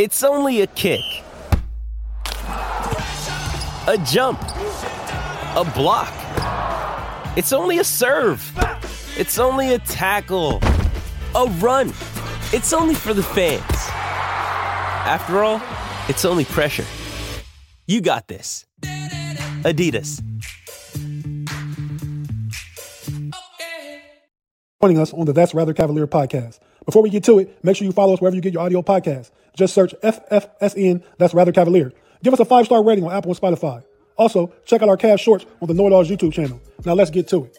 It's only a kick, a jump, a block. It's only a serve. It's only a tackle, a run. It's only for the fans. After all, it's only pressure. You got this. Adidas. joining us on the That's Rather Cavalier podcast. Before we get to it, make sure you follow us wherever you get your audio podcasts. Just search FFSN That's Rather Cavalier. Give us a five star rating on Apple and Spotify. Also, check out our cast shorts on the Know It Alls YouTube channel. Now let's get to it.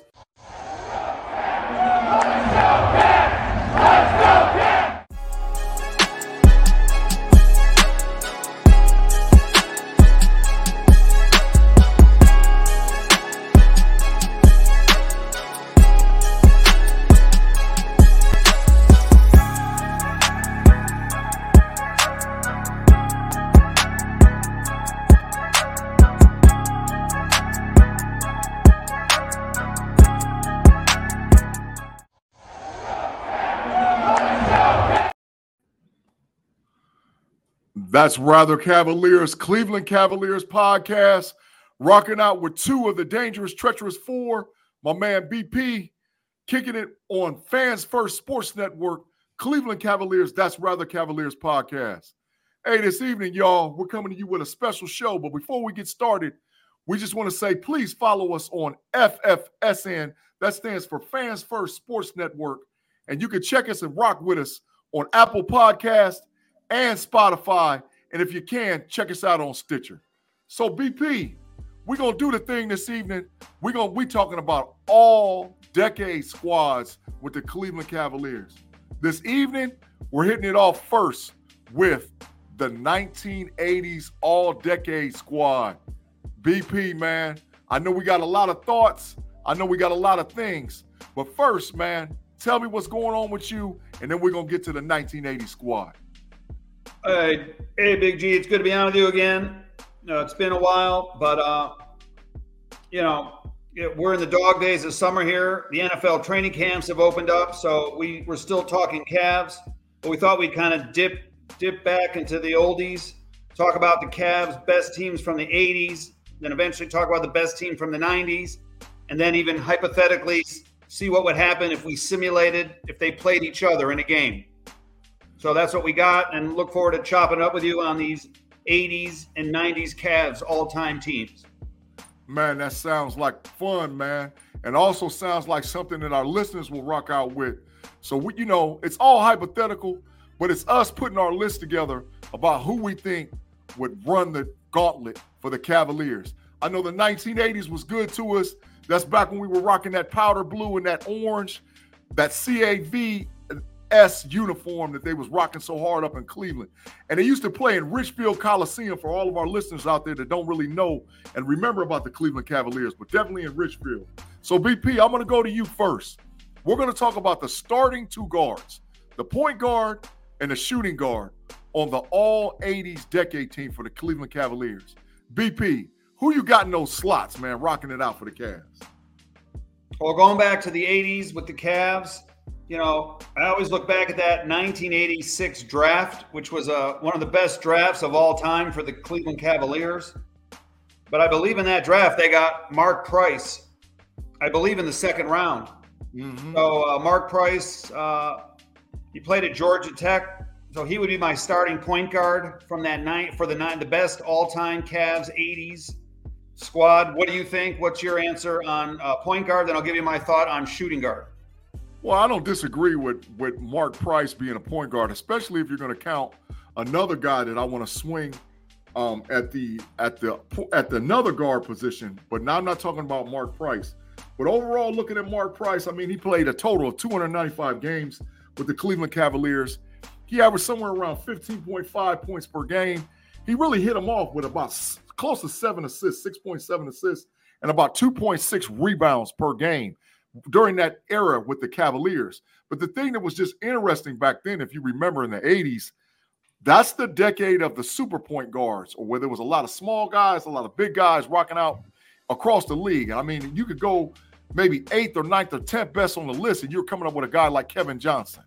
That's Rather Cavaliers, Cleveland Cavaliers podcast, rocking out with two of the dangerous, treacherous four. My man BP kicking it on Fans First Sports Network, Cleveland Cavaliers. That's Rather Cavaliers podcast. Hey, this evening, y'all, we're coming to you with a special show. But before we get started, we just want to say please follow us on FFSN. That stands for Fans First Sports Network. And you can check us and rock with us on Apple Podcast and Spotify. And if you can, check us out on Stitcher. So BP, we're gonna do the thing this evening. We're gonna we talking about all decade squads with the Cleveland Cavaliers. This evening, we're hitting it off first with the 1980s all decade squad. BP, man. I know we got a lot of thoughts. I know we got a lot of things. But first, man, tell me what's going on with you, and then we're gonna get to the 1980 squad. Hey, Big G, it's good to be on with you again. Uh, it's been a while, but uh, you know, we're in the dog days of summer here. The NFL training camps have opened up, so we we're still talking Cavs, but we thought we'd kind of dip dip back into the oldies, talk about the Cavs' best teams from the '80s, then eventually talk about the best team from the '90s, and then even hypothetically see what would happen if we simulated if they played each other in a game. So that's what we got, and look forward to chopping up with you on these 80s and 90s Cavs all time teams. Man, that sounds like fun, man. And also sounds like something that our listeners will rock out with. So, we, you know, it's all hypothetical, but it's us putting our list together about who we think would run the gauntlet for the Cavaliers. I know the 1980s was good to us. That's back when we were rocking that powder blue and that orange, that CAV S uniform that they was rocking so hard up in Cleveland. And they used to play in Richfield Coliseum for all of our listeners out there that don't really know and remember about the Cleveland Cavaliers, but definitely in Richfield. So BP, I'm going to go to you first. We're going to talk about the starting two guards, the point guard and the shooting guard. on the all 80s decade team for the Cleveland Cavaliers. BP, who you got in those slots, man, rocking it out for the Cavs? Well, going back to the 80s with the Cavs, you know, I always look back at that 1986 draft, which was uh, one of the best drafts of all time for the Cleveland Cavaliers. But I believe in that draft, they got Mark Price, I believe in the second round. Mm-hmm. So, uh, Mark Price, uh, he played at Georgia Tech. So he would be my starting point guard from that night for the nine, the best all-time Cavs 80s squad. What do you think? What's your answer on uh, point guard? Then I'll give you my thought on shooting guard. Well, I don't disagree with with Mark Price being a point guard, especially if you're going to count another guy that I want to swing um, at the at the at the another guard position. But now I'm not talking about Mark Price. But overall, looking at Mark Price, I mean, he played a total of 295 games with the Cleveland Cavaliers. He averaged somewhere around 15.5 points per game. He really hit him off with about close to seven assists, 6.7 assists, and about 2.6 rebounds per game during that era with the Cavaliers. But the thing that was just interesting back then, if you remember in the 80s, that's the decade of the super point guards, or where there was a lot of small guys, a lot of big guys rocking out across the league. I mean, you could go maybe eighth or ninth or tenth best on the list, and you're coming up with a guy like Kevin Johnson.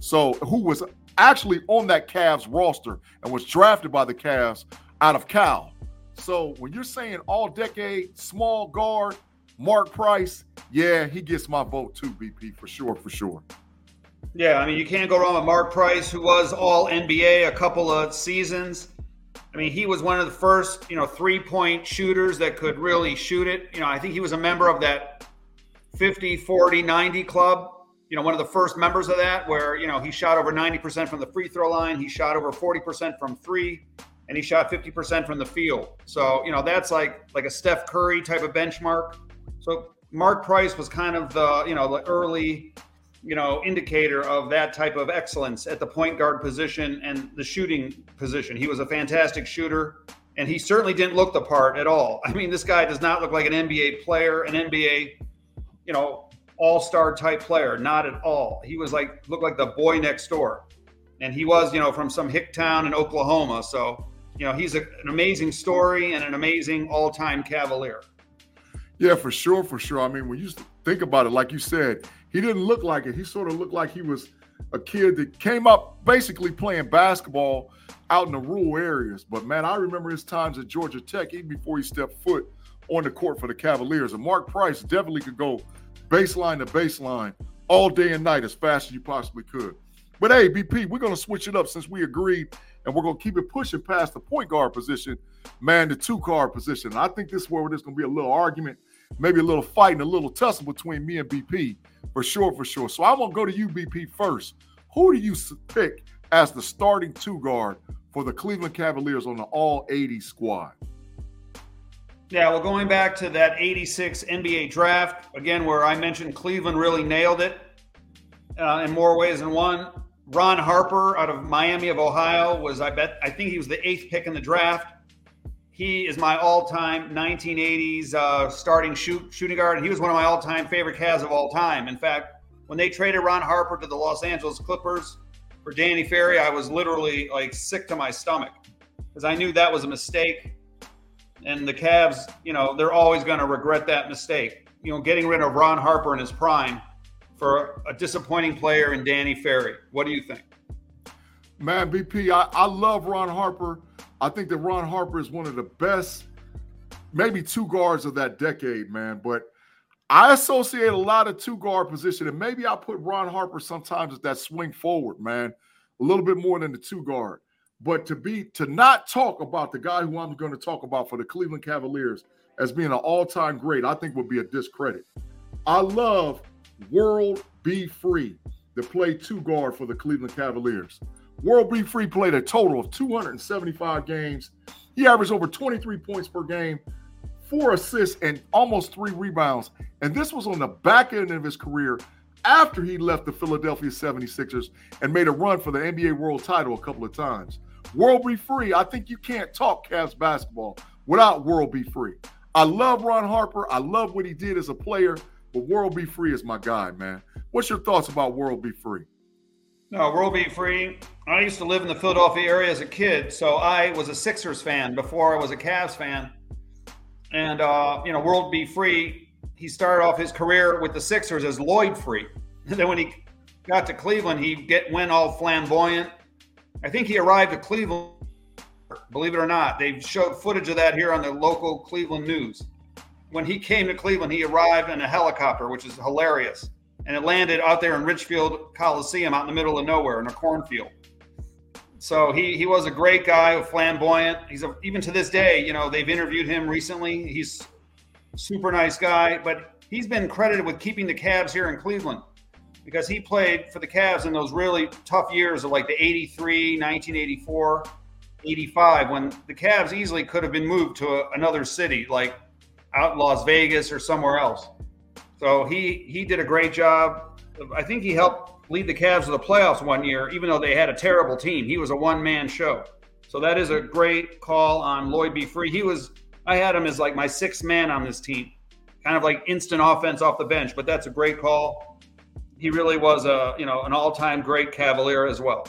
So, who was actually on that Cavs roster and was drafted by the Cavs out of Cal. So, when you're saying all decade small guard, Mark Price, yeah, he gets my vote too, BP, for sure, for sure. Yeah, I mean, you can't go wrong with Mark Price, who was all NBA a couple of seasons. I mean, he was one of the first, you know, three point shooters that could really shoot it. You know, I think he was a member of that 50, 40, 90 club. You know, one of the first members of that, where, you know, he shot over 90% from the free throw line, he shot over 40% from three, and he shot 50% from the field. So, you know, that's like like a Steph Curry type of benchmark. So Mark Price was kind of the, you know, the early, you know, indicator of that type of excellence at the point guard position and the shooting position. He was a fantastic shooter and he certainly didn't look the part at all. I mean, this guy does not look like an NBA player, an NBA, you know, all-star type player, not at all. He was like looked like the boy next door. And he was, you know, from some hick town in Oklahoma. So, you know, he's a, an amazing story and an amazing all-time Cavalier. Yeah, for sure, for sure. I mean, when you think about it, like you said, he didn't look like it. He sort of looked like he was a kid that came up basically playing basketball out in the rural areas. But man, I remember his times at Georgia Tech, even before he stepped foot on the court for the Cavaliers. And Mark Price definitely could go baseline to baseline all day and night as fast as you possibly could. But hey, BP, we're going to switch it up since we agreed, and we're going to keep it pushing past the point guard position, man, the two guard position. And I think this is where there's going to be a little argument maybe a little fight and a little tussle between me and BP for sure, for sure. So I'm gonna go to you, BP, first. Who do you pick as the starting two guard for the Cleveland Cavaliers on the All 80 squad? Yeah, well, going back to that 86 NBA draft, again, where I mentioned Cleveland really nailed it uh, in more ways than one. Ron Harper out of Miami of Ohio was, I bet, I think he was the eighth pick in the draft. He is my all-time 1980s uh, starting shoot, shooting guard, and he was one of my all-time favorite Cavs of all time. In fact, when they traded Ron Harper to the Los Angeles Clippers for Danny Ferry, I was literally like sick to my stomach because I knew that was a mistake. And the Cavs, you know, they're always going to regret that mistake. You know, getting rid of Ron Harper in his prime for a disappointing player in Danny Ferry. What do you think? Man, BP, I, I love Ron Harper. I think that Ron Harper is one of the best, maybe two guards of that decade, man. But I associate a lot of two guard position, and maybe I put Ron Harper sometimes as that swing forward, man, a little bit more than the two guard. But to be to not talk about the guy who I'm going to talk about for the Cleveland Cavaliers as being an all-time great, I think would be a discredit. I love World B. Free that played two guard for the Cleveland Cavaliers. World B. Free played a total of 275 games. He averaged over 23 points per game, four assists, and almost three rebounds. And this was on the back end of his career after he left the Philadelphia 76ers and made a run for the NBA World title a couple of times. World B. Free, I think you can't talk Cavs basketball without World B. Free. I love Ron Harper. I love what he did as a player, but World B. Free is my guy, man. What's your thoughts about World B. Free? No, World B. Free. I used to live in the Philadelphia area as a kid, so I was a Sixers fan before I was a Cavs fan. And uh, you know, World B. Free, he started off his career with the Sixers as Lloyd Free. And then when he got to Cleveland, he get went all flamboyant. I think he arrived at Cleveland. Believe it or not, they showed footage of that here on the local Cleveland news. When he came to Cleveland, he arrived in a helicopter, which is hilarious, and it landed out there in Richfield Coliseum, out in the middle of nowhere in a cornfield. So he he was a great guy, flamboyant. He's a, even to this day, you know, they've interviewed him recently. He's super nice guy, but he's been credited with keeping the Cavs here in Cleveland because he played for the Cavs in those really tough years of like the 83, 1984, 85 when the Cavs easily could have been moved to a, another city like out Las Vegas or somewhere else. So he he did a great job. I think he helped lead the Cavs to the playoffs one year, even though they had a terrible team. He was a one man show. So that is a great call on Lloyd B. Free. He was, I had him as like my sixth man on this team, kind of like instant offense off the bench, but that's a great call. He really was a, you know, an all time great Cavalier as well.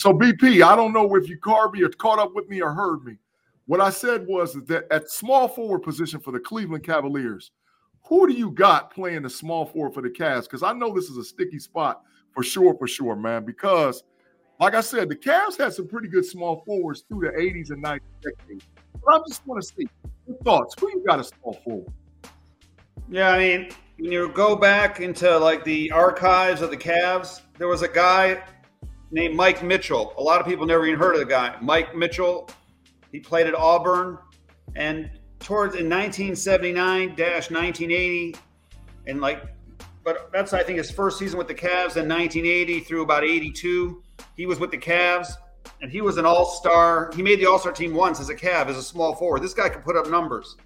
So BP, I don't know if you Carby or caught up with me or heard me. What I said was that at small forward position for the Cleveland Cavaliers, who do you got playing the small forward for the Cavs? Because I know this is a sticky spot for sure, for sure, man. Because, like I said, the Cavs had some pretty good small forwards through the 80s and 90s decades. But I just want to see your thoughts. Who you got a small forward? Yeah, I mean, when you go back into like the archives of the Cavs, there was a guy named Mike Mitchell. A lot of people never even heard of the guy. Mike Mitchell, he played at Auburn and towards in 1979-1980 and like but that's I think his first season with the Cavs in 1980 through about 82. He was with the Cavs and he was an all-star. He made the all-star team once as a Cav as a small forward. This guy could put up numbers.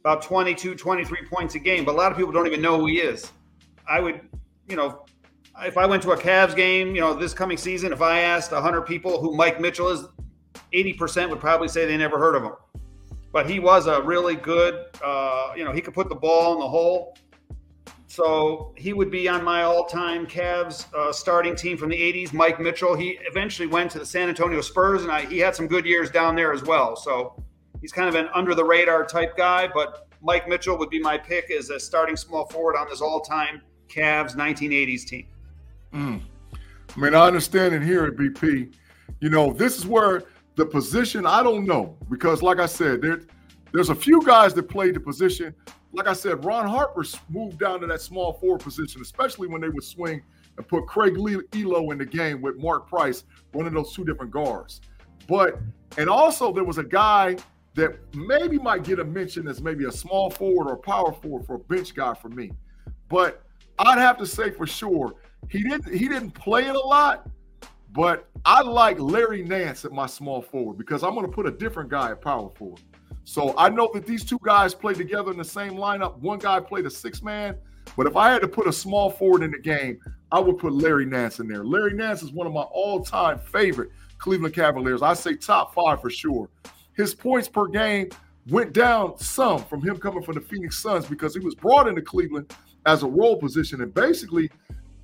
About 22, 23 points a game, but a lot of people don't even know who he is. I would, you know, if I went to a Cavs game, you know, this coming season, if I asked 100 people who Mike Mitchell is, 80% would probably say they never heard of him. But he was a really good, uh, you know, he could put the ball in the hole. So he would be on my all-time Cavs uh, starting team from the '80s. Mike Mitchell. He eventually went to the San Antonio Spurs, and I, he had some good years down there as well. So he's kind of an under-the-radar type guy. But Mike Mitchell would be my pick as a starting small forward on this all-time Cavs 1980s team. Mm. I mean, I understand and hear it, BP. You know, this is where the position I don't know because, like I said, there, there's a few guys that played the position. Like I said, Ron Harper moved down to that small forward position, especially when they would swing and put Craig Ehlo in the game with Mark Price, one of those two different guards. But and also there was a guy that maybe might get a mention as maybe a small forward or power forward for a bench guy for me. But I'd have to say for sure he didn't he didn't play it a lot, but I like Larry Nance at my small forward because I'm going to put a different guy at power forward. So I know that these two guys played together in the same lineup. One guy played a six man, but if I had to put a small forward in the game, I would put Larry Nance in there. Larry Nance is one of my all time favorite Cleveland Cavaliers. I say top five for sure. His points per game went down some from him coming from the Phoenix Suns because he was brought into Cleveland as a role position. And basically,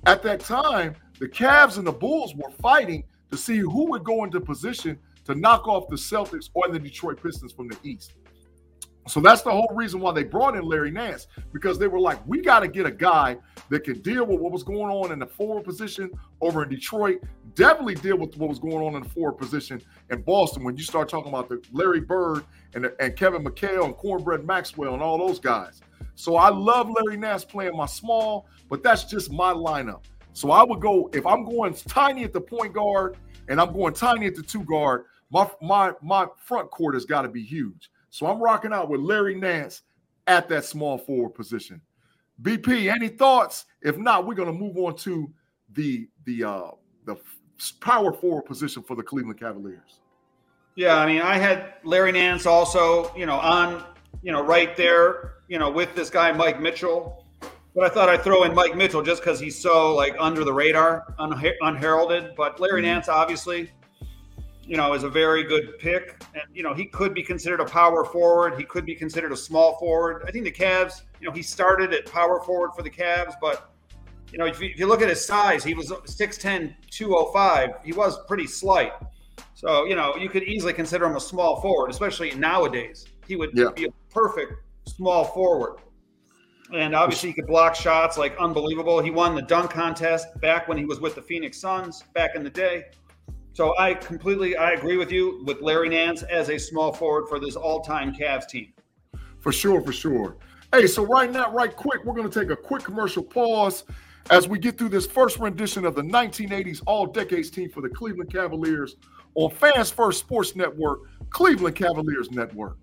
at that time, the Cavs and the Bulls were fighting to see who would go into position to knock off the Celtics or the Detroit Pistons from the East. So that's the whole reason why they brought in Larry Nance because they were like, we got to get a guy that can deal with what was going on in the forward position over in Detroit, definitely deal with what was going on in the forward position in Boston when you start talking about the Larry Bird and, and Kevin McHale and Cornbread Maxwell and all those guys. So I love Larry Nance playing my small, but that's just my lineup. So I would go if I'm going tiny at the point guard and I'm going tiny at the two guard, my my my front court has got to be huge. So I'm rocking out with Larry Nance at that small forward position. BP, any thoughts? If not, we're going to move on to the the uh the power forward position for the Cleveland Cavaliers. Yeah, I mean, I had Larry Nance also, you know, on, you know, right there, you know, with this guy Mike Mitchell. But I thought I'd throw in Mike Mitchell just because he's so like under the radar, unha- unheralded. But Larry mm-hmm. Nance, obviously, you know, is a very good pick. And, you know, he could be considered a power forward. He could be considered a small forward. I think the Cavs, you know, he started at power forward for the Cavs, but, you know, if you, if you look at his size, he was 6'10, 205. He was pretty slight. So, you know, you could easily consider him a small forward, especially nowadays. He would yeah. be a perfect small forward. And obviously, he could block shots like unbelievable. He won the dunk contest back when he was with the Phoenix Suns back in the day. So I completely I agree with you with Larry Nance as a small forward for this all-time Cavs team. For sure, for sure. Hey, so right now, right quick, we're going to take a quick commercial pause as we get through this first rendition of the 1980s All Decades team for the Cleveland Cavaliers on Fans First Sports Network, Cleveland Cavaliers Network.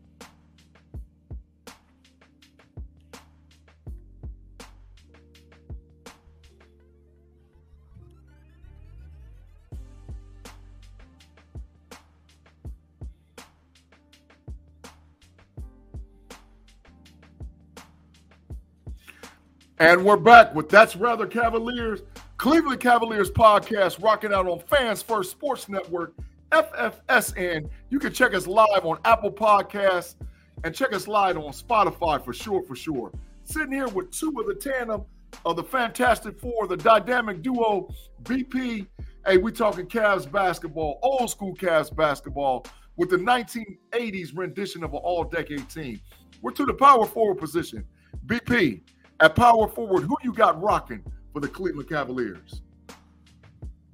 And we're back with That's Rather Cavaliers, Cleveland Cavaliers podcast, rocking out on Fans First Sports Network, FFSN. You can check us live on Apple Podcasts and check us live on Spotify for sure, for sure. Sitting here with two of the tandem of the Fantastic Four, the dynamic duo BP. Hey, we talking Cavs basketball, old school Cavs basketball with the 1980s rendition of an all-decade team. We're to the power forward position. BP, at power forward, who you got rocking for the Cleveland Cavaliers?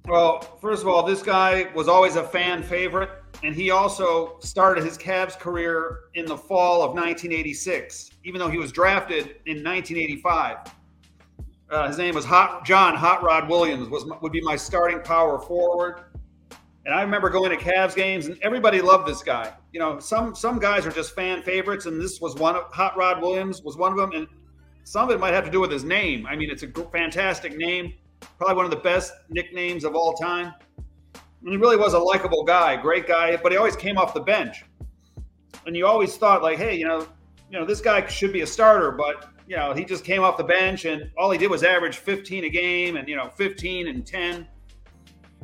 Well, first of all, this guy was always a fan favorite, and he also started his Cavs career in the fall of 1986, even though he was drafted in 1985. Uh, his name was Hot John Hot Rod Williams. Was would be my starting power forward. And I remember going to Cavs games, and everybody loved this guy. You know, some some guys are just fan favorites, and this was one of Hot Rod Williams was one of them. And some of it might have to do with his name. I mean, it's a fantastic name, probably one of the best nicknames of all time. And he really was a likable guy, great guy, but he always came off the bench. And you always thought, like, hey, you know, you know, this guy should be a starter, but you know, he just came off the bench and all he did was average 15 a game and you know, 15 and 10.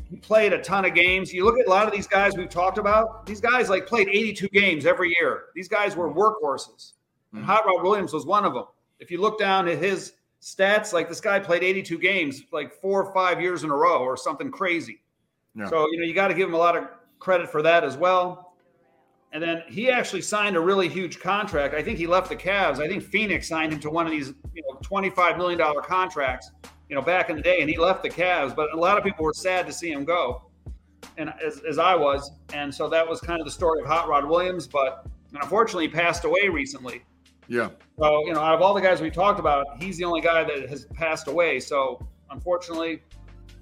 He played a ton of games. You look at a lot of these guys we've talked about, these guys like played 82 games every year. These guys were workhorses. And mm-hmm. Hot Rod Williams was one of them if you look down at his stats, like this guy played 82 games like four or five years in a row or something crazy. So, you know, you got to give him a lot of credit for that as well. And then he actually signed a really huge contract. I think he left the Cavs. I think Phoenix signed him to one of these, you know, $25 million contracts, you know, back in the day, and he left the Cavs. But a lot of people were sad to see him go, and as, as I was. And so that was kind of the story of Hot Rod Williams. But unfortunately, he passed away recently. Yeah. So, you know, out of all the guys we talked about, he's the only guy that has passed away. So, unfortunately,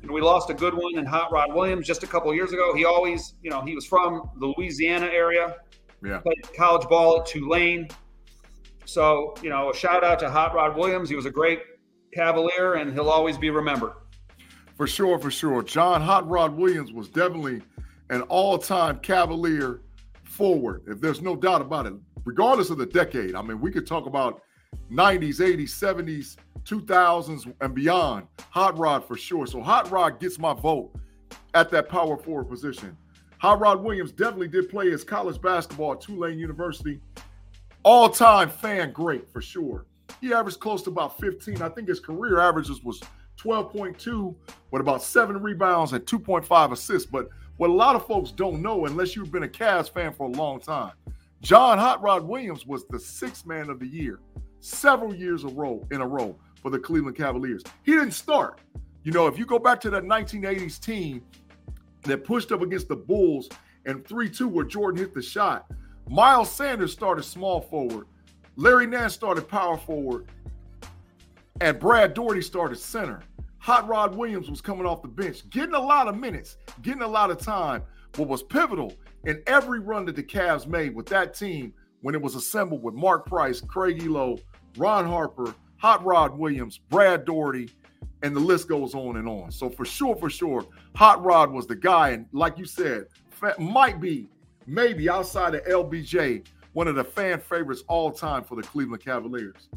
you know, we lost a good one in Hot Rod Williams just a couple years ago. He always, you know, he was from the Louisiana area. Yeah. Played college ball at Tulane. So, you know, a shout out to Hot Rod Williams. He was a great Cavalier, and he'll always be remembered. For sure, for sure. John Hot Rod Williams was definitely an all-time Cavalier forward. If there's no doubt about it regardless of the decade. I mean, we could talk about 90s, 80s, 70s, 2000s, and beyond. Hot Rod for sure. So Hot Rod gets my vote at that power forward position. Hot Rod Williams definitely did play his college basketball at Tulane University. All time fan great for sure. He averaged close to about 15. I think his career averages was 12.2 with about seven rebounds and 2.5 assists. But what a lot of folks don't know, unless you've been a Cavs fan for a long time, John Hot Rod Williams was the sixth man of the year several years a row in a row for the Cleveland Cavaliers. He didn't start. You know, if you go back to that 1980s team that pushed up against the Bulls and 3-2 where Jordan hit the shot, Miles Sanders started small forward. Larry Nance started power forward. And Brad Daugherty started center. Hot Rod Williams was coming off the bench, getting a lot of minutes, getting a lot of time. What was pivotal in every run that the Cavs made with that team when it was assembled with Mark Price, Craig Ehlo, Ron Harper, Hot Rod Williams, Brad Daugherty, and the list goes on and on. So for sure, for sure, Hot Rod was the guy, and like you said, might be maybe outside of LBJ, one of the fan favorites all time for the Cleveland Cavaliers.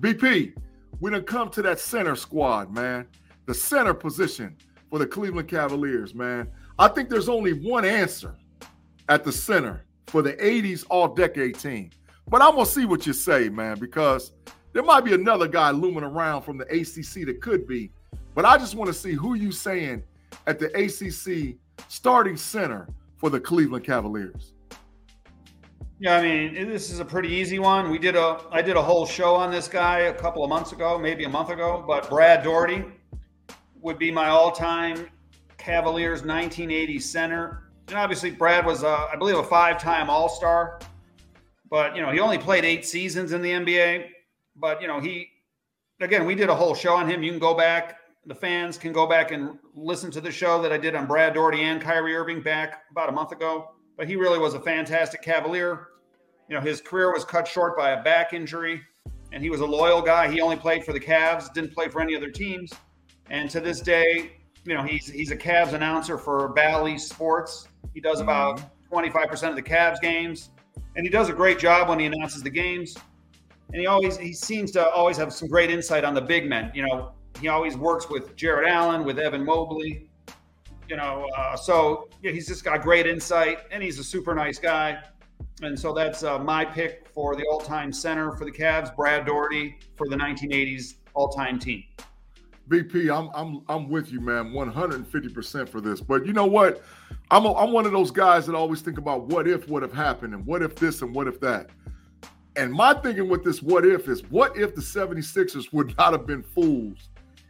BP, we done come to that center squad, man. The center position for the Cleveland Cavaliers, man. I think there's only one answer at the center for the 80s all decade team. But I'm gonna see what you say, man, because there might be another guy looming around from the ACC that could be. But I just want to see who you saying at the ACC starting center for the Cleveland Cavaliers. Yeah, I mean, this is a pretty easy one. We did a I did a whole show on this guy a couple of months ago, maybe a month ago, but Brad Daugherty would be my all-time Cavaliers 1980 center. And obviously Brad was I believe a five-time All-Star. But, you know, he only played 8 seasons in the NBA, but you know, he again, we did a whole show on him. You can go back the fans can go back and listen to the show that I did on Brad Daugherty and Kyrie Irving back about a month ago but he really was a fantastic Cavalier. You know, his career was cut short by a back injury, and he was a loyal guy. He only played for the Cavs, didn't play for any other teams. And to this day, you know, he's he's a Cavs announcer for Bally Sports. He does about 25% mm-hmm. of the Cavs games, and he does a great job when he announces the games. And he always he seems to always have some great insight on the big men. You know, he always works with Jarrett Allen, with Evan Mobley, you know, uh, so yeah, he's just got great insight and he's a super nice guy. And so that's uh, my pick for the all-time center for the Cavs, Brad Daugherty for the 1980s all-time team. BP, I'm I'm I'm with you, man, 150% for this. But you know what? I'm a, I'm one of those guys that always think about what if would have happened and what if this and what if that. And my thinking with this what if is what if the 76ers would not have been fools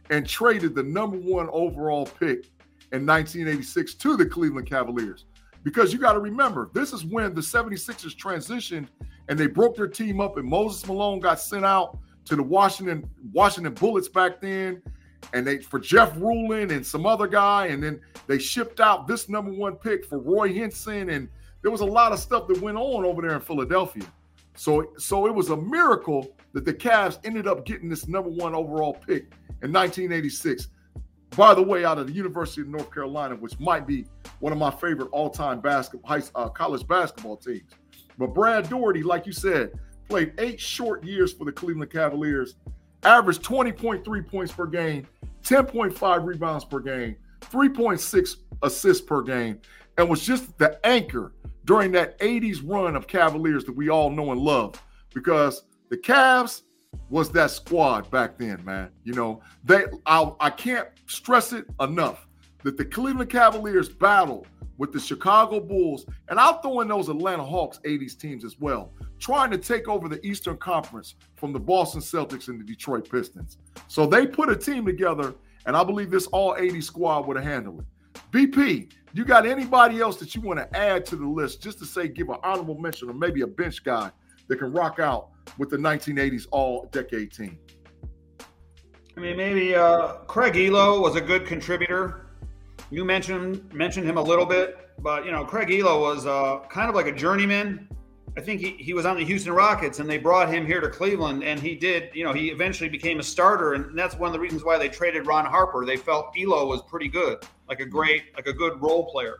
and traded the number one overall pick in 1986 to the Cleveland Cavaliers. Because you got to remember, this is when the 76ers transitioned and they broke their team up, and Moses Malone got sent out to the Washington Washington Bullets back then, and they for Jeff Ruland and some other guy, and then they shipped out this number one pick for Roy Hinson, and there was a lot of stuff that went on over there in Philadelphia. So, so it was a miracle that the Cavs ended up getting this number one overall pick in 1986 by the way, out of the University of North Carolina, which might be one of my favorite all-time basketball, uh, college basketball teams. But Brad Daugherty, like you said, played eight short years for the Cleveland Cavaliers, averaged 20.3 points per game, 10.5 rebounds per game, 3.6 assists per game, and was just the anchor during that 80s run of Cavaliers that we all know and love. Because the Cavs was that squad back then, man. You know, they I, I can't stress it enough that the Cleveland Cavaliers battled with the Chicago Bulls, and I'll throw in those Atlanta Hawks 80s teams as well, trying to take over the Eastern Conference from the Boston Celtics and the Detroit Pistons. So they put a team together, and I believe this all 80 squad would have handled it. BP, you got anybody else that you want to add to the list just to say give an honorable mention or maybe a bench guy that can rock out with the 1980s all decade team? I mean, maybe uh, Craig Ehlo was a good contributor. You mentioned mentioned him a little bit, but you know, Craig Ehlo was uh, kind of like a journeyman. I think he, he was on the Houston Rockets and they brought him here to Cleveland and he did, you know, he eventually became a starter and that's one of the reasons why they traded Ron Harper. They felt Ehlo was pretty good, like a great, like a good role player.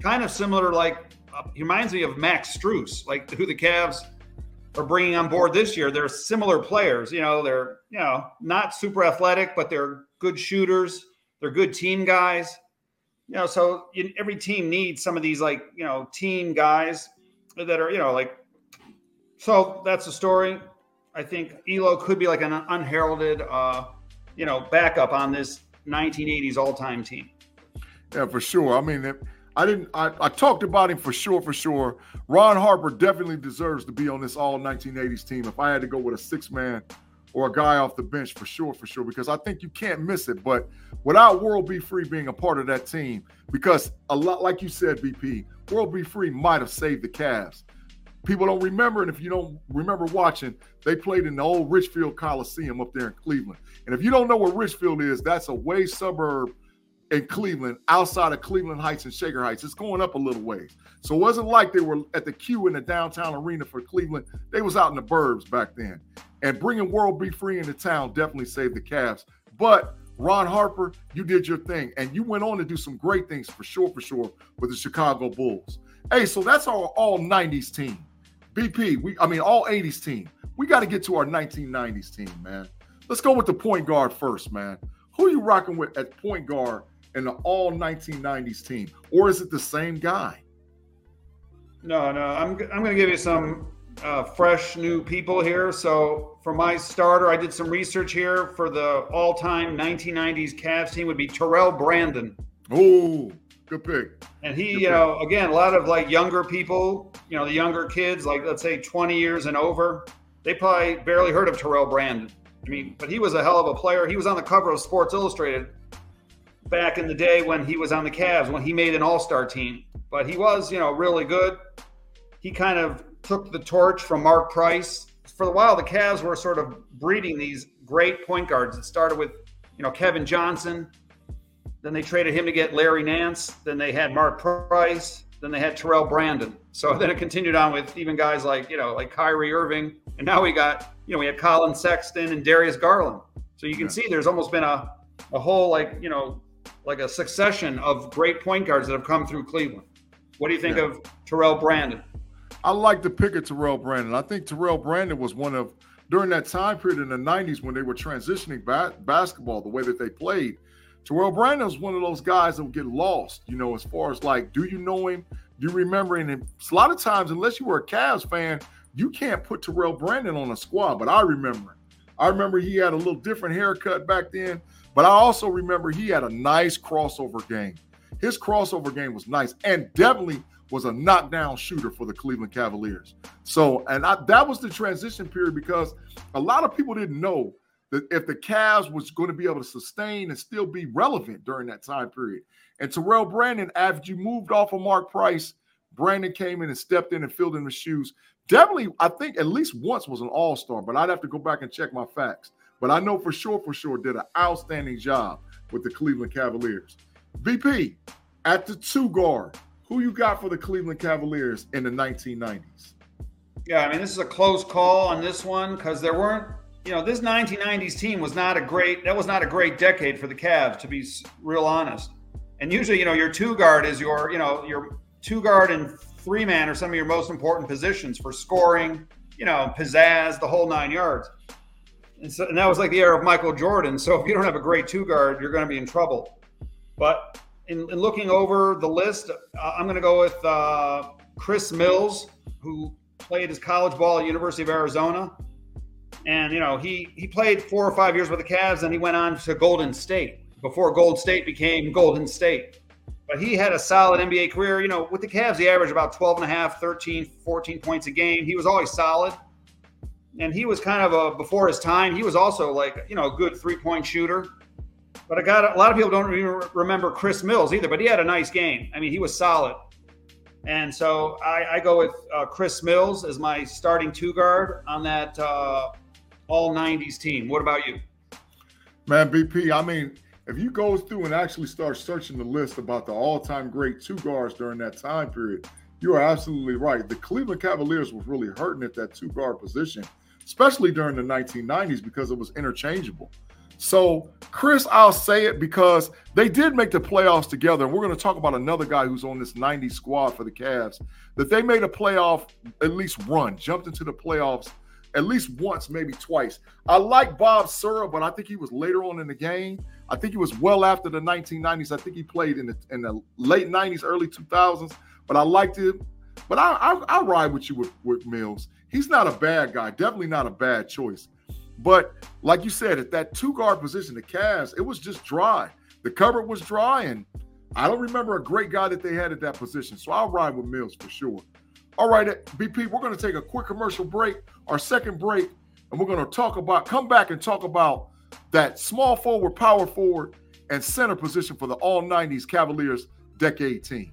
Kind of similar, like uh, he reminds me of Max Strus, like who the Cavs are bringing on board this year. They're similar players. You know, they're you know not super athletic, but they're good shooters. They're good team guys. You know, so every team needs some of these like you know team guys that are you know like So that's the story. I think Ehlo could be like an unheralded, uh, you know, backup on this 1980s all-time team. Yeah, for sure. I mean, I didn't. I, I talked about him for sure, for sure. Ron Harper definitely deserves to be on this all 1980s team. If I had to go with a six-man or a guy off the bench, for sure, for sure, because I think you can't miss it. But without World B. Free being a part of that team, because a lot, like you said, BP, World B. Free might have saved the Cavs. People don't remember, and if you don't remember watching, they played in the old Richfield Coliseum up there in Cleveland. And if you don't know where Richfield is, that's a way suburb in Cleveland, outside of Cleveland Heights and Shaker Heights. It's going up a little ways. So it wasn't like they were at the Q in the downtown arena for Cleveland. They was out in the burbs back then. And bringing World B. Free into town definitely saved the Cavs. But Ron Harper, you did your thing, and you went on to do some great things for sure, for sure, with the Chicago Bulls. Hey, so that's our all 90s team. BP, we I mean all 80s team. We got to get to our 1990s team, man. Let's go with the point guard first, man. Who are you rocking with at point guard in the all 1990s team? Or is it the same guy? No, no. I'm, I'm going to give you some uh, fresh new people here. So for my starter, I did some research here for the all time 1990s Cavs team would be Terrell Brandon. Oh, good pick. And he, good you know, pick. again, a lot of like younger people, you know, the younger kids, like let's say 20 years and over, they probably barely heard of Terrell Brandon. I mean, but he was a hell of a player. He was on the cover of Sports Illustrated back in the day when he was on the Cavs, when he made an all star team. But he was, you know, really good. He kind of took the torch from Mark Price. For a while, the Cavs were sort of breeding these great point guards. It started with, you know, Kevin Johnson. Then they traded him to get Larry Nance. Then they had Mark Price. Then they had Terrell Brandon. So then it continued on with even guys like, you know, like Kyrie Irving. And now we got, you know, we had Collin Sexton and Darius Garland. So you can see there's almost been a, a whole like, you know, like a succession of great point guards that have come through Cleveland. What do you think yeah. of Terrell Brandon? I like the pick of Terrell Brandon. I think Terrell Brandon was one of during that time period in the 90s when they were transitioning ba- basketball the way that they played. Terrell Brandon was one of those guys that would get lost, you know, as far as like, do you know him? Do you remember him? A lot of times, unless you were a Cavs fan, you can't put Terrell Brandon on a squad. But I remember him. I remember he had a little different haircut back then, but I also remember he had a nice crossover game. His crossover game was nice and definitely was a knockdown shooter for the Cleveland Cavaliers. So, and I, that was the transition period because a lot of people didn't know that if the Cavs was going to be able to sustain and still be relevant during that time period. And Terrell Brandon, after you moved off of Mark Price, Brandon came in and stepped in and filled in the shoes. Definitely, I think at least once was an all star, but I'd have to go back and check my facts. But I know for sure, for sure, did an outstanding job with the Cleveland Cavaliers. BP, at the two guard, who you got for the Cleveland Cavaliers in the 1990s? Yeah, I mean, this is a close call on this one because there weren't, you know, this 1990s team was not a great, that was not a great decade for the Cavs, to be real honest. And usually, you know, your two guard is your, you know, your two guard and three man are some of your most important positions for scoring, you know, pizzazz, the whole nine yards. And, so, and that was like the era of Michael Jordan. So if you don't have a great two guard, you're going to be in trouble. But in, in looking over the list, uh, I'm going to go with uh, Chris Mills, who played his college ball at University of Arizona. And, you know, he, he played four or five years with the Cavs, and he went on to Golden State before Gold State became Golden State. But he had a solid NBA career. You know, with the Cavs, he averaged about 12 and a half, 13, 14 points a game. He was always solid. And he was kind of a, before his time, he was also like, you know, a good three point shooter. But I got a lot of people don't even remember Chris Mills either, but he had a nice game. I mean, he was solid. And so I, I go with uh, Chris Mills as my starting two guard on that uh, all 90s team. What about you? Man, BP, I mean, if you go through and actually start searching the list about the all time great two guards during that time period, you are absolutely right. The Cleveland Cavaliers was really hurting at that two guard position, especially during the 1990s because it was interchangeable. So, Chris, I'll say it because they did make the playoffs together. And we're going to talk about another guy who's on this 90s squad for the Cavs that they made a playoff at least run, jumped into the playoffs at least once, maybe twice. I like Bob Sura, but I think he was later on in the game. I think he was well after the 1990s. I think he played in the in the late 90s, early 2000s. But I liked him. But I I, I ride with you with, with Mills. He's not a bad guy. Definitely not a bad choice. But like you said, at that two guard position, the Cavs, it was just dry. The cupboard was dry, and I don't remember a great guy that they had at that position. So I'll ride with Mills for sure. All right, uh, BP, we're going to take a quick commercial break, our second break, and we're going to talk about, come back and talk about that small forward, power forward, and center position for the all 90s Cavaliers decade team.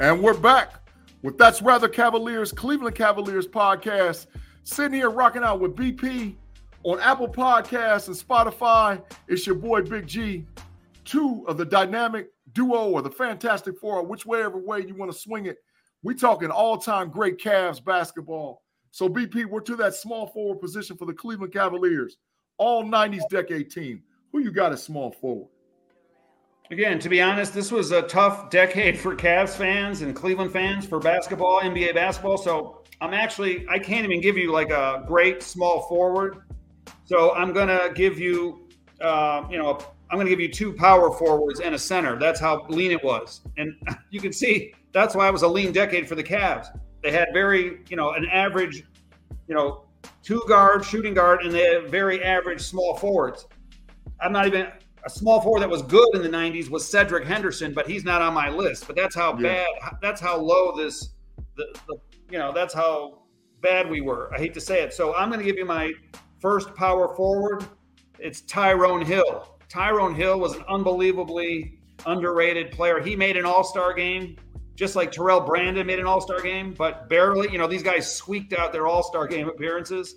And we're back with That's Rather Cavaliers, Cleveland Cavaliers podcast. Sitting here rocking out with BP on Apple Podcasts and Spotify. It's your boy Big G. Two of the dynamic duo or the fantastic four, whichever way you want to swing it. We talking all-time great Cavs basketball. So BP, we're to that small forward position for the Cleveland Cavaliers, all 90s decade team. Who you got as small forward? Again, to be honest, this was a tough decade for Cavs fans and Cleveland fans for basketball, NBA basketball. So I'm actually, I can't even give you like a great small forward. So I'm going to give you, uh, you know, I'm going to give you two power forwards and a center. That's how lean it was. And you can see that's why it was a lean decade for the Cavs. They had very, you know, an average, you know, two guard, shooting guard, and they had very average small forwards. I'm not even, a small forward that was good in the 90s was Cedric Henderson, but he's not on my list. But that's how yeah. bad, that's how low this, the, the, you know, that's how bad we were. I hate to say it. So I'm going to give you my first power forward. It's Tyrone Hill. Tyrone Hill was an unbelievably underrated player. He made an all star game, just like Terrell Brandon made an all star game, but barely. You know, these guys squeaked out their all star game appearances.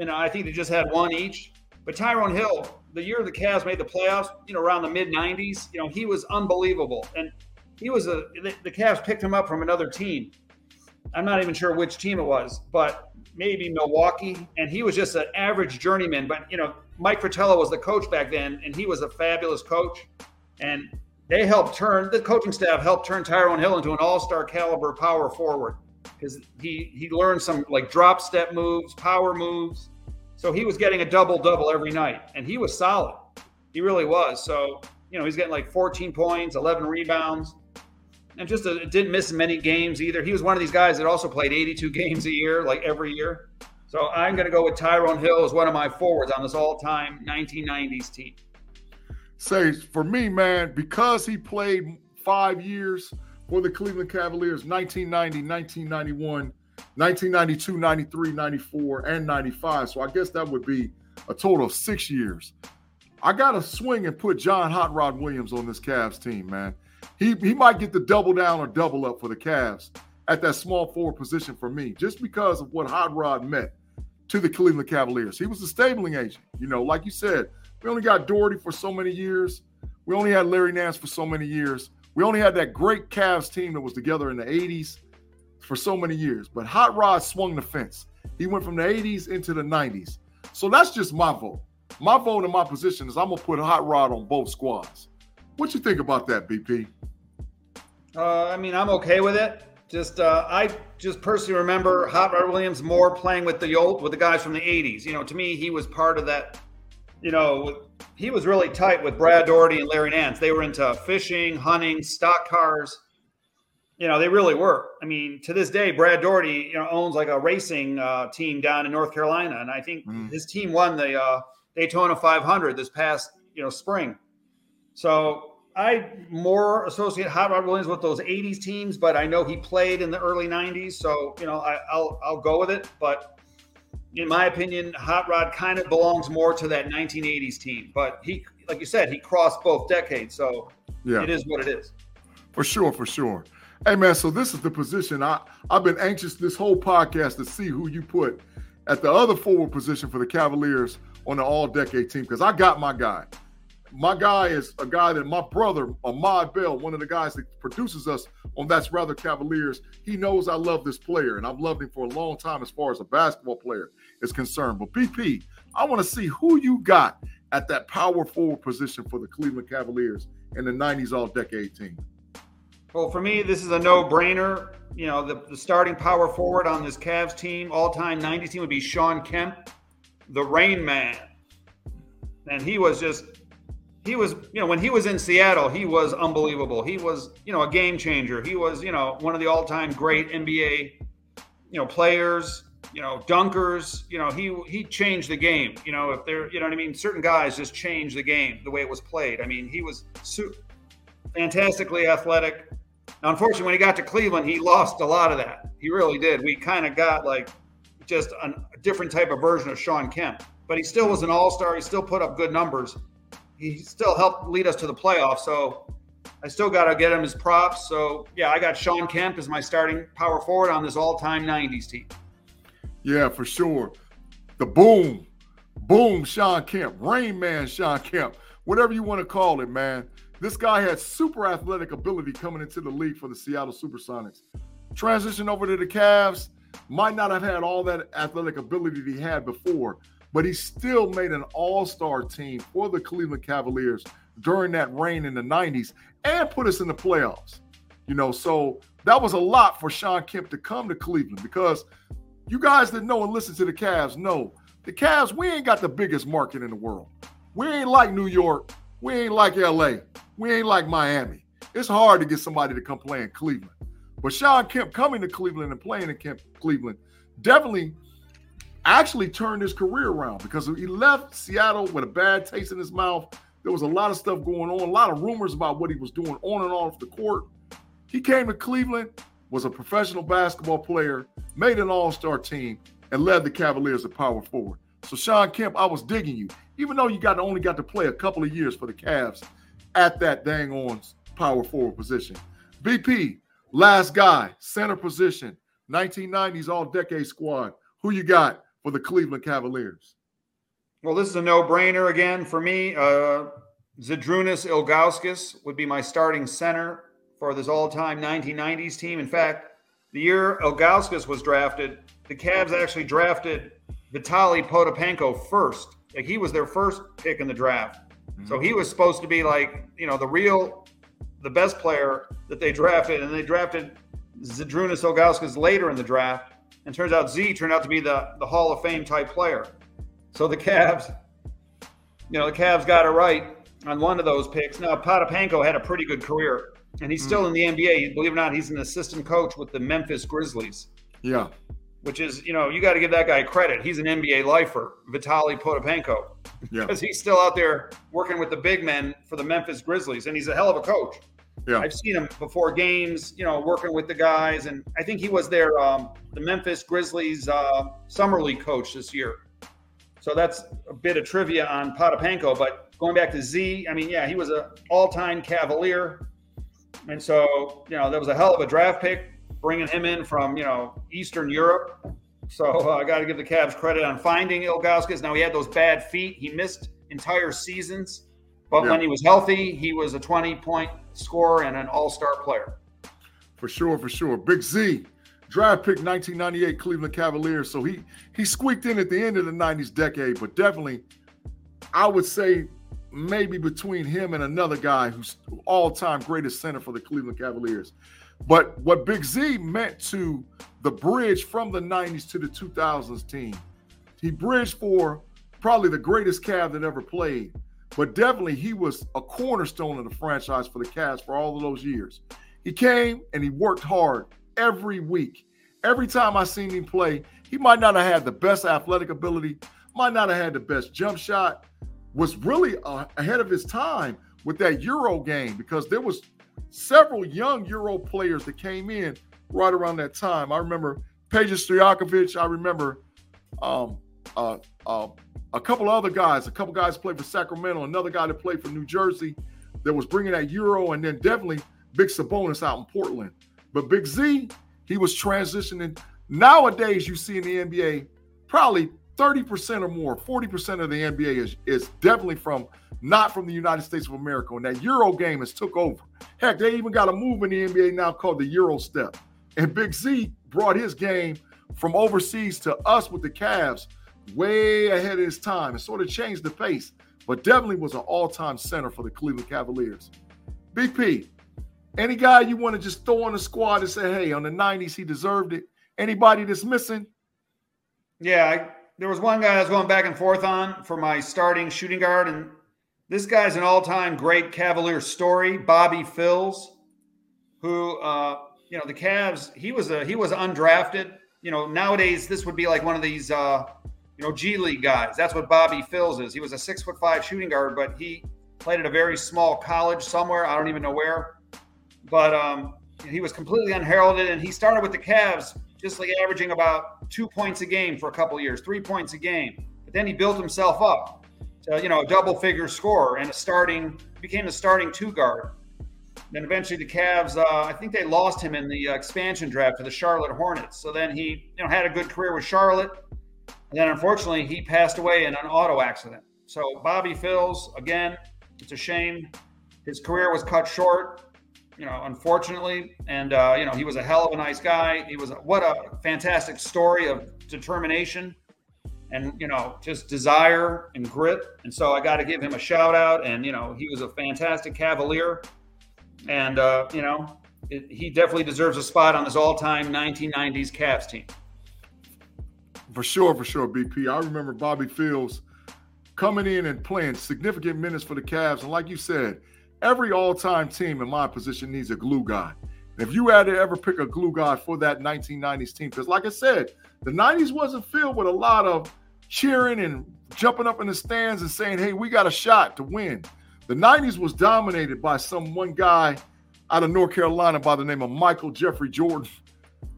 you know, I think they just had one each. But Tyrone Hill, the year the Cavs made the playoffs, you know, around the mid 90s, you know, he was unbelievable. And he was a, the, the Cavs picked him up from another team. I'm not even sure which team it was, but maybe Milwaukee. And he was just an average journeyman. But, you know, Mike Fratello was the coach back then, and he was a fabulous coach. And they helped turn, the coaching staff helped turn Tyrone Hill into an all star caliber power forward because he he learned some like drop step moves, power moves. So he was getting a double double every night, and he was solid. He really was. So you know he's getting like 14 points, 11 rebounds, and just a, didn't miss many games either. He was one of these guys that also played 82 games a year, like every year. So I'm going to go with Tyrone Hill as one of my forwards on this all-time 1990s team. Say for me, man, because he played five years for the Cleveland Cavaliers 1990, 1991, 1992, 93, 94, and 95. So I guess that would be a total of six years. I got to swing and put John Hot Rod Williams on this Cavs team, man. He, he might get the double down or double up for the Cavs at that small forward position for me, just because of what Hot Rod meant to the Cleveland Cavaliers. He was a stabling agent. You know, like you said, we only got Daugherty for so many years. We only had Larry Nance for so many years. We only had that great Cavs team that was together in the 80s for so many years. But Hot Rod swung the fence. He went from the 80s into the 90s. So that's just my vote. My vote and my position is I'm gonna put Hot Rod on both squads. What you think about that, BP? Uh, I mean, I'm okay with it. Just uh, I just personally remember Hot Rod Williams more playing with the old with the guys from the 80s. You know, to me, he was part of that. You know, he was really tight with Brad Daugherty and Larry Nance. They were into fishing, hunting, stock cars. You know, they really were. I mean, to this day, Brad Daugherty, you know, owns like a racing uh, team down in North Carolina, and I think mm. his team won the uh, Daytona 500 this past you know spring. So I more associate Hot Rod Williams with those 80s teams, but I know he played in the early 90s, so you know I, I'll I'll go with it. But in my opinion, Hot Rod kind of belongs more to that 1980s team. But he, like you said, he crossed both decades, so yeah. it is what it is. For sure, for sure. Hey man, so this is the position I I've been anxious this whole podcast to see who you put at the other forward position for the Cavaliers on the all decade team because I got my guy. My guy is a guy that my brother, Ahmad Bell, one of the guys that produces us on That's Rather Cavaliers, he knows I love this player and I've loved him for a long time as far as a basketball player is concerned. But BP, I want to see who you got at that power forward position for the Cleveland Cavaliers in the 90s all decade team. Well, for me, this is a no brainer. You know, the, the starting power forward on this Cavs team, all time 90s team, would be Shawn Kemp, the Rain Man. And he was just, he was, you know, when he was in Seattle, he was unbelievable. He was, you know, a game changer. He was, you know, one of the all time great NBA, you know, players, you know, dunkers. You know, he he changed the game. You know, if they're, you know what I mean? Certain guys just changed the game, the way it was played. I mean, he was fantastically athletic now, unfortunately, when he got to Cleveland, he lost a lot of that. He really did. We kind of got like just a different type of version of Shawn Kemp, but he still was an all star. He still put up good numbers. He still helped lead us to the playoffs. So I still got to get him his props. So yeah, I got Shawn Kemp as my starting power forward on this all time 90s team. Yeah, for sure. The boom, boom, Shawn Kemp, Rain Man, Shawn Kemp, whatever you want to call it, man. This guy had super athletic ability coming into the league for the Seattle Supersonics. Transition over to the Cavs, might not have had all that athletic ability that he had before, but he still made an all-star team for the Cleveland Cavaliers during that reign in the 90s and put us in the playoffs. You know, so that was a lot for Shawn Kemp to come to Cleveland because you guys that know and listen to the Cavs know the Cavs, we ain't got the biggest market in the world. We ain't like New York. We ain't like LA. We ain't like Miami. It's hard to get somebody to come play in Cleveland. But Shawn Kemp coming to Cleveland and playing in Kemp, Cleveland definitely actually turned his career around because he left Seattle with a bad taste in his mouth. There was a lot of stuff going on, a lot of rumors about what he was doing on and off the court. He came to Cleveland, was a professional basketball player, made an all-star team, and led the Cavaliers to power forward. So Shawn Kemp, I was digging you even though you got only got to play a couple of years for the Cavs at that dang on power forward position. BP, last guy, center position, 1990s all decade squad. Who you got for the Cleveland Cavaliers? Well, this is a no brainer again for me. Uh, Zydrunas Ilgauskas would be my starting center for this all time 1990s team. In fact, the year Ilgauskas was drafted, the Cavs actually drafted Vitaly Potapenko first like he was their first pick in the draft. Mm-hmm. So he was supposed to be like, you know, the real, the best player that they drafted. And they drafted Zydrunas Ilgauskas later in the draft. And turns out Z turned out to be the, the Hall of Fame type player. So the Cavs, you know, the Cavs got it right on one of those picks. Now, Potapenko had a pretty good career, and he's still mm-hmm. in the NBA. Believe it or not, he's an assistant coach with the Memphis Grizzlies. Yeah which is, you know, you got to give that guy credit. He's an NBA lifer, Vitaly Potapenko, yeah. because he's still out there working with the big men for the Memphis Grizzlies, and he's a hell of a coach. Yeah. I've seen him before games, you know, working with the guys, and I think he was their um, the Memphis Grizzlies uh, summer league coach this year. So that's a bit of trivia on Potapenko. But going back to Z, I mean, yeah, he was an all-time Cavalier, and so you know that was a hell of a draft pick bringing him in from you know Eastern Europe. So uh, I got to give the Cavs credit on finding Ilgauskas. Now he had those bad feet; he missed entire seasons, but yeah. when he was healthy, he was a 20 point scorer and an All Star player. For sure, for sure. Big Z, draft pick 1998 Cleveland Cavaliers. So he he squeaked in at the end of the 90s decade, but definitely, I would say maybe between him and another guy who's all time greatest center for the Cleveland Cavaliers. But what Big Z meant to the bridge from the 90s to the 2000s team, he bridged for probably the greatest Cav that ever played. But definitely, he was a cornerstone of the franchise for the Cavs for all of those years. He came and he worked hard every week. Every time I seen him play, he might not have had the best athletic ability, might not have had the best jump shot, was really uh, ahead of his time with that Euro game because there was several young Euro players that came in right around that time. I remember Peja Stojakovic. I remember um, uh, uh, a couple other guys. A couple guys played for Sacramento. Another guy that played for New Jersey that was bringing that Euro, and then definitely Big Sabonis out in Portland. But Big Z, he was transitioning. Nowadays, you see in the NBA probably 30% or more, 40% of the NBA is, is definitely from not from the United States of America. And that Euro game has took over. Heck, they even got a move in the NBA now called the Euro step. And Big Z brought his game from overseas to us with the Cavs way ahead of his time and sort of changed the pace, but definitely was an all-time center for the Cleveland Cavaliers. BP, any guy you want to just throw on the squad and say, hey, on the 90s, he deserved it? Anybody that's missing? Yeah, I, there was one guy I was going back and forth on for my starting shooting guard, and this guy's an all-time great Cavalier story, Bobby Phills, who uh, you know the Cavs. He was a he was undrafted. You know nowadays this would be like one of these uh, you know G League guys. That's what Bobby Phills is. He was a six foot five shooting guard, but he played at a very small college somewhere. I don't even know where, but um, he was completely unheralded, and he started with the Cavs just like averaging about two points a game for a couple years, three points a game. But then he built himself up to, you know, a double figure scorer and a starting, became a starting two guard. Then eventually the Cavs, uh, I think they lost him in the uh, expansion draft to the Charlotte Hornets. So then he, you know, had a good career with Charlotte. And then unfortunately he passed away in an auto accident. So Bobby Phills, again, it's a shame. His career was cut short you know, unfortunately. And uh, you know, he was a hell of a nice guy. He was a, what a fantastic story of determination and you know, just desire and grit. And so I got to give him a shout out. And you know, he was a fantastic Cavalier, and uh, you know, it, he definitely deserves a spot on this all-time 1990s Cavs team. For sure, for sure, BP. I remember Bobby Phills coming in and playing significant minutes for the Cavs, and like you said every all-time team in my position needs a glue guy. If you had to ever pick a glue guy for that 1990s team, because like I said, the 90s wasn't filled with a lot of cheering and jumping up in the stands and saying, "Hey, we got a shot to win." The 90s was dominated by some one guy out of North Carolina by the name of Michael Jeffrey Jordan.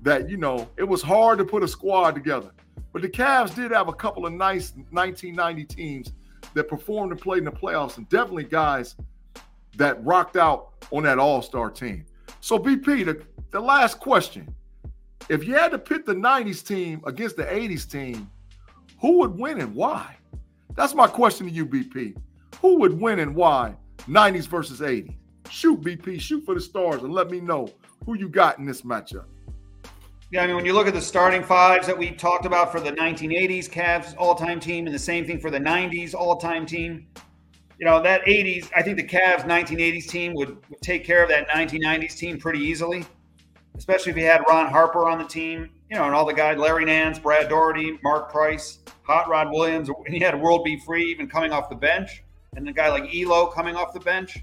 That you know, it was hard to put a squad together. But the Cavs did have a couple of nice 1990 teams that performed and played in the playoffs, and definitely guys that rocked out on that All Star team. So, BP, the, the last question if you had to pit the 90s team against the 80s team, who would win and why? That's my question to you, BP. Who would win and why? 90s versus 80s. Shoot, BP, shoot for the stars and let me know who you got in this matchup. Yeah, I mean, when you look at the starting fives that we talked about for the 1980s Cavs all time team and the same thing for the 90s all time team, you know, that 80s, I think the Cavs 1980s team would, would take care of that 1990s team pretty easily, especially if you had Ron Harper on the team, you know, and all the guys, Larry Nance, Brad Daugherty, Mark Price, Hot Rod Williams, and you had World B. Free even coming off the bench, and the guy like Ehlo coming off the bench.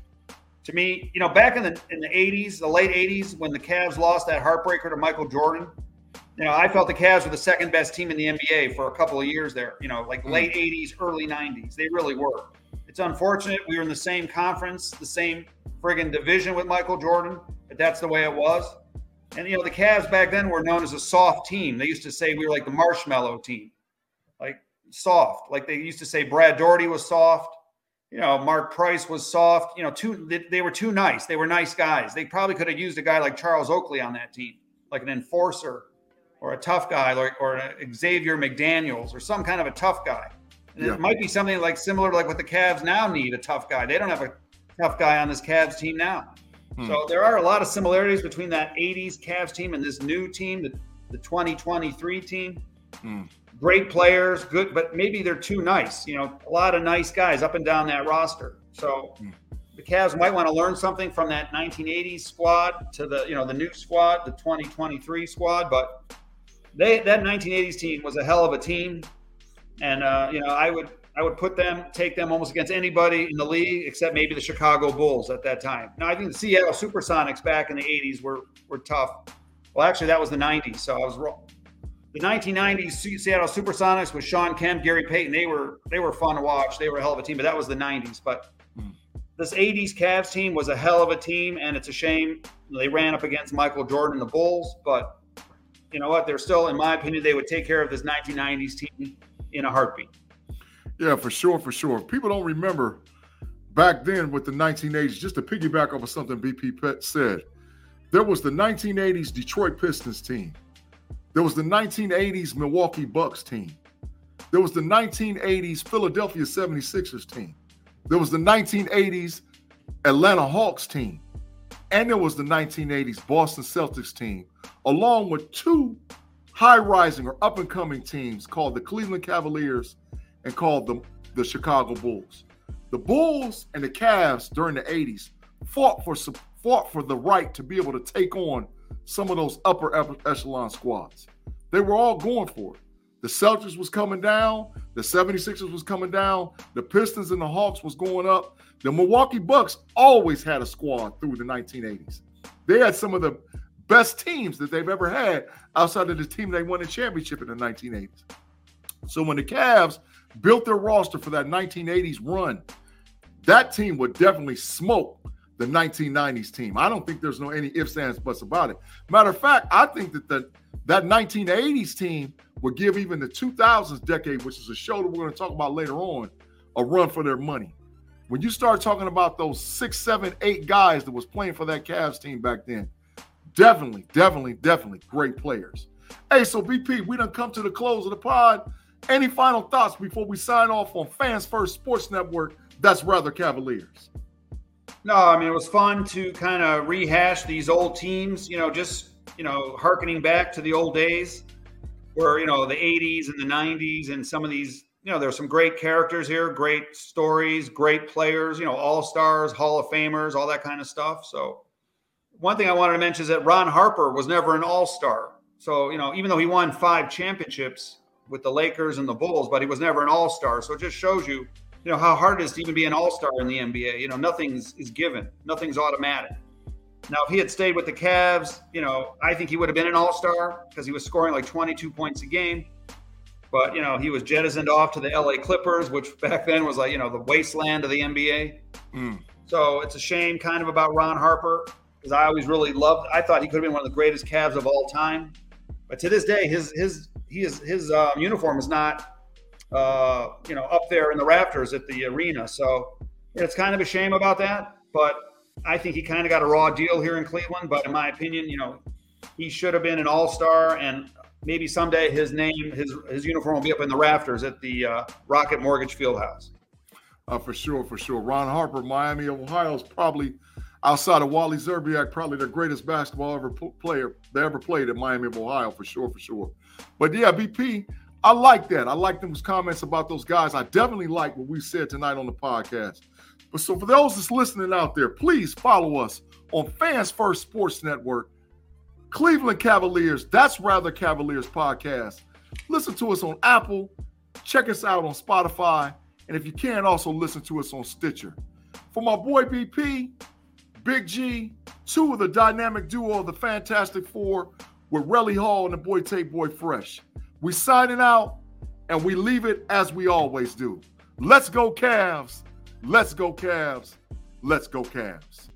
To me, you know, back in the in the 80s, the late 80s, when the Cavs lost that heartbreaker to Michael Jordan, you know, I felt the Cavs were the second best team in the NBA for a couple of years there. You know, like hmm. late 80s, early 90s. They really were. It's unfortunate we were in the same conference, the same friggin' division with Michael Jordan, but that's the way it was. And you know, the Cavs back then were known as a soft team. They used to say we were like the marshmallow team, like soft. Like they used to say Brad Daugherty was soft. You know, Mark Price was soft. You know, too they, they were too nice. They were nice guys. They probably could have used a guy like Charles Oakley on that team, like an enforcer or a tough guy, like or Xavier McDaniels or some kind of a tough guy. Yeah. It might be something like similar to like what the Cavs now need a tough guy. They don't have a tough guy on this Cavs team now. Hmm. So there are a lot of similarities between that 80s Cavs team and this new team, the, the 2023 team. Hmm. Great players, good, but maybe they're too nice. You know, a lot of nice guys up and down that roster. So hmm. the Cavs might want to learn something from that 1980s squad to the, you know, the new squad, the 2023 squad. But they that 1980s team was a hell of a team. And uh, you know, I would I would put them, take them almost against anybody in the league except maybe the Chicago Bulls at that time. Now I think the Seattle SuperSonics back in the '80s were were tough. Well, actually, that was the '90s, so I was wrong. The 1990s Seattle SuperSonics with Shawn Kemp, Gary Payton, they were they were fun to watch. They were a hell of a team, but that was the '90s. But hmm. this 80s Cavs team was a hell of a team, and it's a shame they ran up against Michael Jordan and the Bulls. But you know what? They're still, in my opinion, they would take care of this 1990s team in a heartbeat. Yeah, for sure, for sure. People don't remember back then with the 1980s, just to piggyback off of something BP Pet said, there was the 1980s Detroit Pistons team. There was the 1980s Milwaukee Bucks team. There was the 1980s Philadelphia 76ers team. There was the 1980s Atlanta Hawks team. And there was the 1980s Boston Celtics team, along with two high rising or up and coming teams called the Cleveland Cavaliers and called them the Chicago Bulls. The Bulls and the Cavs during the 80s fought for fought for the right to be able to take on some of those upper echelon squads. They were all going for it. The Celtics was coming down, the 76ers was coming down, the Pistons and the Hawks was going up. The Milwaukee Bucks always had a squad through the 1980s. They had some of the best teams that they've ever had outside of the team they won the championship in the 1980s. So when the Cavs built their roster for that 1980s run, that team would definitely smoke the 1990s team. I don't think there's no any ifs, ands, buts about it. Matter of fact, I think that the that 1980s team would give even the 2000s decade, which is a show that we're going to talk about later on, a run for their money. When you start talking about those six, seven, eight guys that was playing for that Cavs team back then, definitely, definitely, definitely great players. Hey, so BP, we done come to the close of the pod. Any final thoughts before we sign off on Fans First Sports Network? That's rather Cavaliers. No, I mean it was fun to kind of rehash these old teams. You know, just you know, harkening back to the old days where you know the 80s and the 90s and some of these you know there's some great characters here great stories great players you know all stars hall of famers all that kind of stuff so one thing i wanted to mention is that ron harper was never an all-star so you know even though he won five championships with the lakers and the bulls but he was never an all-star so it just shows you you know how hard it is to even be an all-star in the nba you know nothing's is given nothing's automatic now, if he had stayed with the Cavs, you know, I think he would have been an all star because he was scoring like 22 points a game. But, you know, he was jettisoned off to the LA Clippers, which back then was like, you know, the wasteland of the NBA. Mm. So it's a shame kind of about Ron Harper because I always really loved, I thought he could have been one of the greatest Cavs of all time. But to this day, his, his, he is, his um, uniform is not, uh, you know, up there in the rafters at the arena. So it's kind of a shame about that. But I think he kind of got a raw deal here in Cleveland, but in my opinion, you know, he should have been an all star, and maybe someday his name, his his uniform will be up in the rafters at the uh, Rocket Mortgage Fieldhouse. Uh, for sure, for sure. Ron Harper, Miami of Ohio, is probably outside of Wally Szczerbiak, probably the greatest basketball ever player they ever played at Miami of Ohio, for sure, for sure. But yeah, BP, I like that. I like those comments about those guys. I definitely like what we said tonight on the podcast. But so for those that's listening out there, please follow us on Fans First Sports Network, Cleveland Cavaliers, that's rather Cavaliers podcast. Listen to us on Apple, check us out on Spotify, and if you can, also listen to us on Stitcher. For my boy BP, Big G, two of the dynamic duo of the Fantastic Four with Relly Hall and the boy Tate Boy Fresh. We signing out and we leave it as we always do. Let's go, Cavs. Let's go, Cavs. Let's go, Cavs.